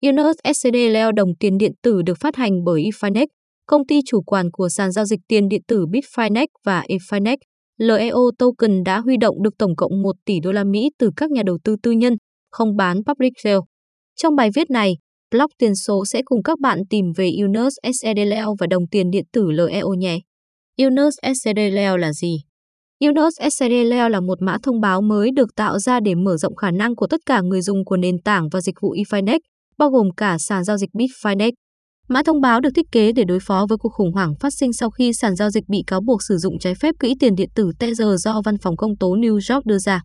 Yunus SCD đồng tiền điện tử được phát hành bởi eFinex, công ty chủ quản của sàn giao dịch tiền điện tử Bitfinex và eFinex. LEO token đã huy động được tổng cộng 1 tỷ đô la Mỹ từ các nhà đầu tư tư nhân, không bán public sale. Trong bài viết này, blog tiền số sẽ cùng các bạn tìm về Yunus SCD và đồng tiền điện tử LEO nhé. Yunus SCD là gì? Yunus SCD là một mã thông báo mới được tạo ra để mở rộng khả năng của tất cả người dùng của nền tảng và dịch vụ eFinex bao gồm cả sàn giao dịch Bitfinex. Mã thông báo được thiết kế để đối phó với cuộc khủng hoảng phát sinh sau khi sàn giao dịch bị cáo buộc sử dụng trái phép quỹ tiền điện tử Tether do Văn phòng Công tố New York đưa ra.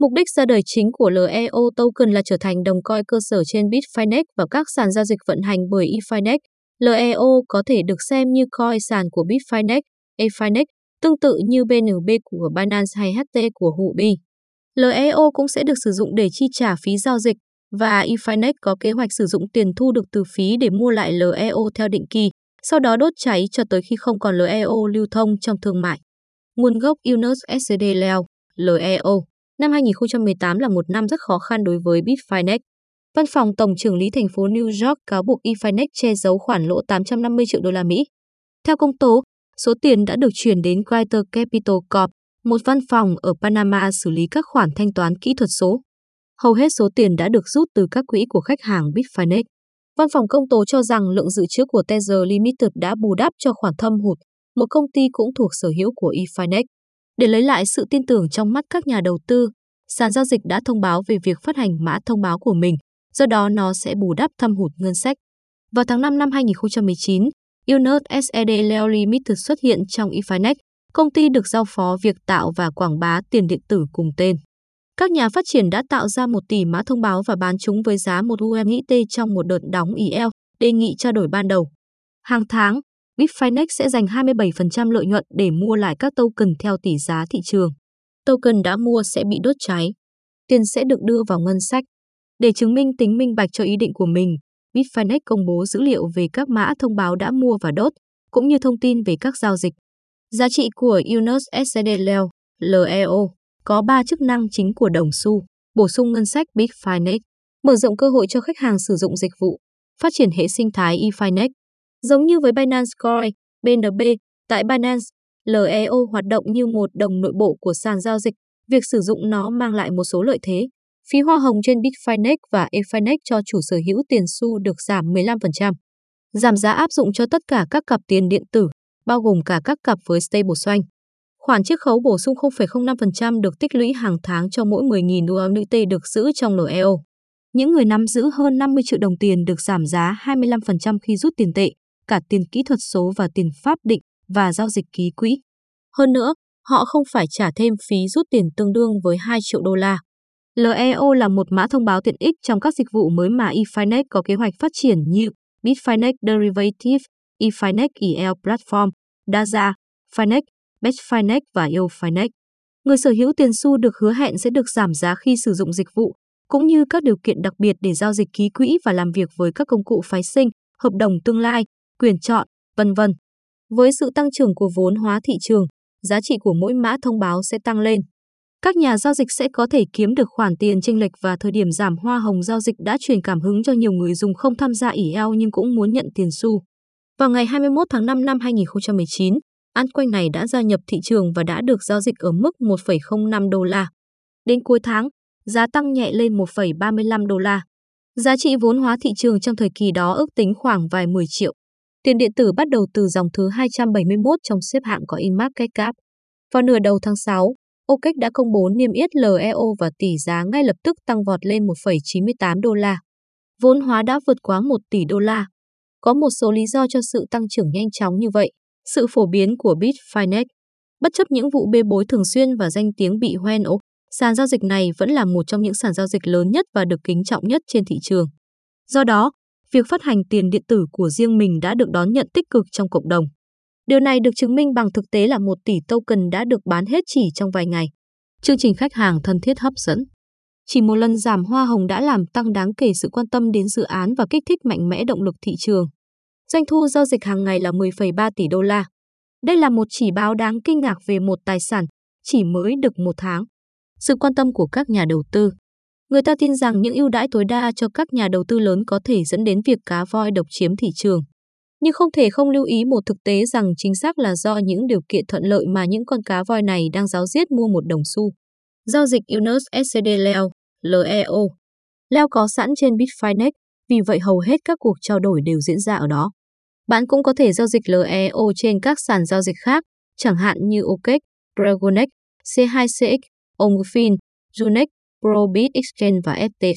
Mục đích ra đời chính của LEO token là trở thành đồng coi cơ sở trên Bitfinex và các sàn giao dịch vận hành bởi eFinex. LEO có thể được xem như coi sàn của Bitfinex, eFinex, tương tự như BNB của Binance hay HT của Huobi. LEO cũng sẽ được sử dụng để chi trả phí giao dịch, và Infinex có kế hoạch sử dụng tiền thu được từ phí để mua lại LEO theo định kỳ, sau đó đốt cháy cho tới khi không còn LEO lưu thông trong thương mại. Nguồn gốc Unus SCD Leo, LEO Năm 2018 là một năm rất khó khăn đối với Bitfinex. Văn phòng Tổng trưởng lý thành phố New York cáo buộc Infinex che giấu khoản lỗ 850 triệu đô la Mỹ. Theo công tố, số tiền đã được chuyển đến Greater Capital Corp, một văn phòng ở Panama xử lý các khoản thanh toán kỹ thuật số hầu hết số tiền đã được rút từ các quỹ của khách hàng Bitfinex. Văn phòng công tố cho rằng lượng dự trữ của Tether Limited đã bù đắp cho khoản thâm hụt, một công ty cũng thuộc sở hữu của eFinex. Để lấy lại sự tin tưởng trong mắt các nhà đầu tư, sàn giao dịch đã thông báo về việc phát hành mã thông báo của mình, do đó nó sẽ bù đắp thâm hụt ngân sách. Vào tháng 5 năm 2019, Unit SED Leo Limited xuất hiện trong eFinex, công ty được giao phó việc tạo và quảng bá tiền điện tử cùng tên. Các nhà phát triển đã tạo ra một tỷ mã thông báo và bán chúng với giá một USDT trong một đợt đóng IL, đề nghị trao đổi ban đầu. Hàng tháng, Bitfinex sẽ dành 27% lợi nhuận để mua lại các token theo tỷ giá thị trường. Token đã mua sẽ bị đốt cháy. Tiền sẽ được đưa vào ngân sách. Để chứng minh tính minh bạch cho ý định của mình, Bitfinex công bố dữ liệu về các mã thông báo đã mua và đốt, cũng như thông tin về các giao dịch. Giá trị của Unos SCD Leo, LEO có 3 chức năng chính của đồng xu, bổ sung ngân sách Bitfinex, mở rộng cơ hội cho khách hàng sử dụng dịch vụ, phát triển hệ sinh thái eFinex. Giống như với Binance Coin, BNB, tại Binance, LEO hoạt động như một đồng nội bộ của sàn giao dịch, việc sử dụng nó mang lại một số lợi thế. Phí hoa hồng trên Bitfinex và eFinex cho chủ sở hữu tiền xu được giảm 15%. Giảm giá áp dụng cho tất cả các cặp tiền điện tử, bao gồm cả các cặp với stablecoin. Khoản chiết khấu bổ sung 0,05% được tích lũy hàng tháng cho mỗi 10.000 USDT được giữ trong LEO. Những người nắm giữ hơn 50 triệu đồng tiền được giảm giá 25% khi rút tiền tệ, cả tiền kỹ thuật số và tiền pháp định và giao dịch ký quỹ. Hơn nữa, họ không phải trả thêm phí rút tiền tương đương với 2 triệu đô la. LEO là một mã thông báo tiện ích trong các dịch vụ mới mà eFinex có kế hoạch phát triển như Bitfinex Derivative, eFinex EL Platform, Daza, Finex, Betfinex và Eofinex. Người sở hữu tiền xu được hứa hẹn sẽ được giảm giá khi sử dụng dịch vụ, cũng như các điều kiện đặc biệt để giao dịch ký quỹ và làm việc với các công cụ phái sinh, hợp đồng tương lai, quyền chọn, vân vân. Với sự tăng trưởng của vốn hóa thị trường, giá trị của mỗi mã thông báo sẽ tăng lên. Các nhà giao dịch sẽ có thể kiếm được khoản tiền chênh lệch và thời điểm giảm hoa hồng giao dịch đã truyền cảm hứng cho nhiều người dùng không tham gia ỉ eo nhưng cũng muốn nhận tiền xu. Vào ngày 21 tháng 5 năm 2019, An quanh này đã gia nhập thị trường và đã được giao dịch ở mức 1,05 đô la. Đến cuối tháng, giá tăng nhẹ lên 1,35 đô la. Giá trị vốn hóa thị trường trong thời kỳ đó ước tính khoảng vài 10 triệu. Tiền điện tử bắt đầu từ dòng thứ 271 trong xếp hạng có InMarket Cap. Vào nửa đầu tháng 6, OPEC đã công bố niêm yết LEO và tỷ giá ngay lập tức tăng vọt lên 1,98 đô la. Vốn hóa đã vượt quá 1 tỷ đô la. Có một số lý do cho sự tăng trưởng nhanh chóng như vậy sự phổ biến của Bitfinex. Bất chấp những vụ bê bối thường xuyên và danh tiếng bị hoen ố, sàn giao dịch này vẫn là một trong những sàn giao dịch lớn nhất và được kính trọng nhất trên thị trường. Do đó, việc phát hành tiền điện tử của riêng mình đã được đón nhận tích cực trong cộng đồng. Điều này được chứng minh bằng thực tế là 1 tỷ token đã được bán hết chỉ trong vài ngày. Chương trình khách hàng thân thiết hấp dẫn. Chỉ một lần giảm hoa hồng đã làm tăng đáng kể sự quan tâm đến dự án và kích thích mạnh mẽ động lực thị trường. Doanh thu giao dịch hàng ngày là 10,3 tỷ đô la. Đây là một chỉ báo đáng kinh ngạc về một tài sản chỉ mới được một tháng. Sự quan tâm của các nhà đầu tư. Người ta tin rằng những ưu đãi tối đa cho các nhà đầu tư lớn có thể dẫn đến việc cá voi độc chiếm thị trường. Nhưng không thể không lưu ý một thực tế rằng chính xác là do những điều kiện thuận lợi mà những con cá voi này đang giáo giết mua một đồng xu. Giao dịch Unus SCD Leo, LEO. Leo có sẵn trên Bitfinex, vì vậy hầu hết các cuộc trao đổi đều diễn ra ở đó. Bạn cũng có thể giao dịch LEO trên các sàn giao dịch khác, chẳng hạn như OKEx, Dragonex, C2CX, Omfin, Junex, Probit Exchange và FTX.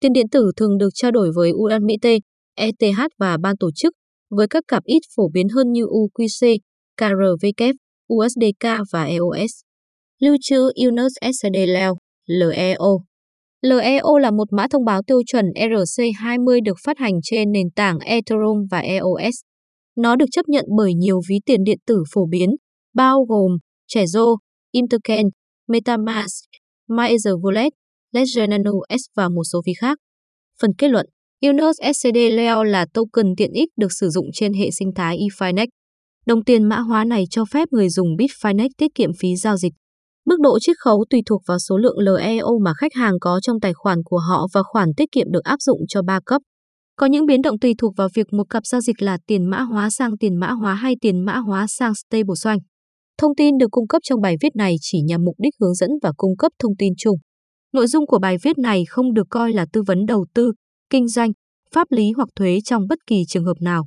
Tiền điện tử thường được trao đổi với USDT, ETH và ban tổ chức, với các cặp ít phổ biến hơn như UQC, KRVK, USDK và EOS. Lưu trữ Unus SCD Leo, LEO. Là một mã thông báo tiêu chuẩn ERC20 được phát hành trên nền tảng Ethereum và EOS. Nó được chấp nhận bởi nhiều ví tiền điện tử phổ biến, bao gồm Trezor, Interken, MetaMask, MyEtherWallet, Ledger Nano S và một số ví khác. Phần kết luận, UNOS SCD Leo là token tiện ích được sử dụng trên hệ sinh thái eFinex. Đồng tiền mã hóa này cho phép người dùng Bitfinex tiết kiệm phí giao dịch. Mức độ chiết khấu tùy thuộc vào số lượng LEO mà khách hàng có trong tài khoản của họ và khoản tiết kiệm được áp dụng cho ba cấp. Có những biến động tùy thuộc vào việc một cặp giao dịch là tiền mã hóa sang tiền mã hóa hay tiền mã hóa sang stablecoin. Thông tin được cung cấp trong bài viết này chỉ nhằm mục đích hướng dẫn và cung cấp thông tin chung. Nội dung của bài viết này không được coi là tư vấn đầu tư, kinh doanh, pháp lý hoặc thuế trong bất kỳ trường hợp nào.